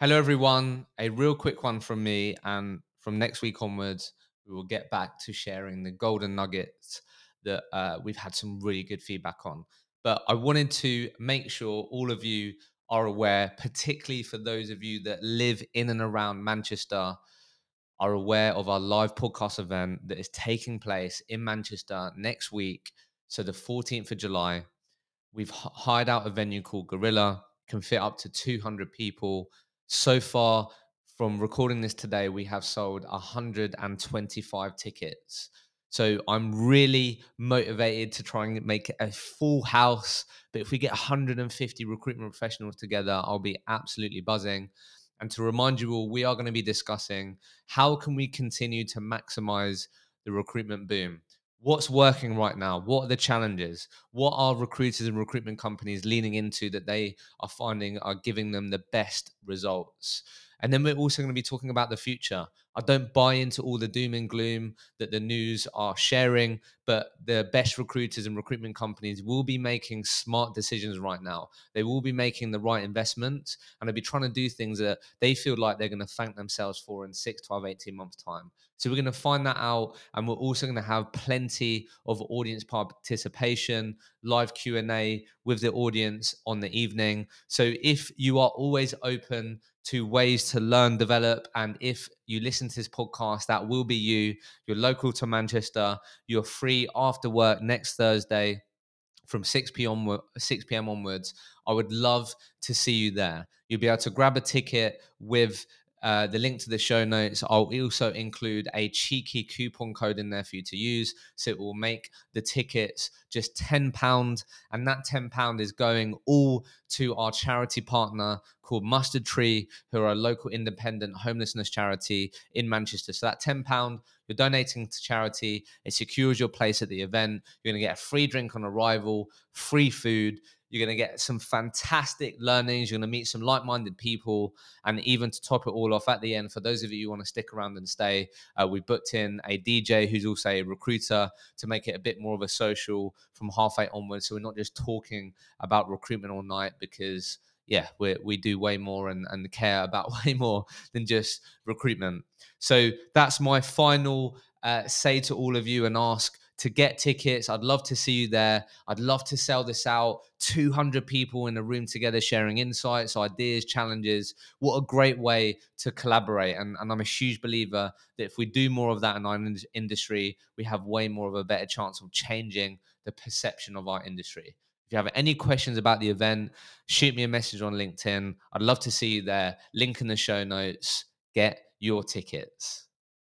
Hello, everyone. A real quick one from me. And from next week onwards, we will get back to sharing the golden nuggets that uh, we've had some really good feedback on. But I wanted to make sure all of you are aware, particularly for those of you that live in and around Manchester, are aware of our live podcast event that is taking place in Manchester next week. So, the 14th of July, we've hired out a venue called Gorilla, can fit up to 200 people so far, from recording this today, we have sold 125 tickets. So I'm really motivated to try and make a full house. But if we get 150 recruitment professionals together, I'll be absolutely buzzing. And to remind you all, we are going to be discussing how can we continue to maximize the recruitment boom what's working right now? What are the challenges? What are recruiters and recruitment companies leaning into that they are finding are giving them the best results and then we're also going to be talking about the future. I don't buy into all the doom and gloom that the news are sharing but the best recruiters and recruitment companies will be making smart decisions right now. They will be making the right investments and they'll be trying to do things that they feel like they're going to thank themselves for in 6 12 18 months time. So we're going to find that out, and we're also going to have plenty of audience participation, live Q and A with the audience on the evening. So if you are always open to ways to learn, develop, and if you listen to this podcast, that will be you. You're local to Manchester. You're free after work next Thursday from 6 p.m. 6 p.m. onwards. I would love to see you there. You'll be able to grab a ticket with uh, the link to the show notes. I'll also include a cheeky coupon code in there for you to use. So it will make the tickets just £10. And that £10 is going all to our charity partner called Mustard Tree, who are a local independent homelessness charity in Manchester. So that £10 you're donating to charity. It secures your place at the event. You're going to get a free drink on arrival, free food. You're going to get some fantastic learnings. You're going to meet some like minded people. And even to top it all off at the end, for those of you who want to stick around and stay, uh, we booked in a DJ who's also a recruiter to make it a bit more of a social from half eight onwards. So we're not just talking about recruitment all night because yeah, we we do way more and, and care about way more than just recruitment. So that's my final uh, say to all of you and ask to get tickets. I'd love to see you there. I'd love to sell this out. 200 people in a room together sharing insights, ideas, challenges. What a great way to collaborate. And, and I'm a huge believer that if we do more of that in our industry, we have way more of a better chance of changing the perception of our industry. If you have any questions about the event, shoot me a message on LinkedIn. I'd love to see you there. Link in the show notes. Get your tickets.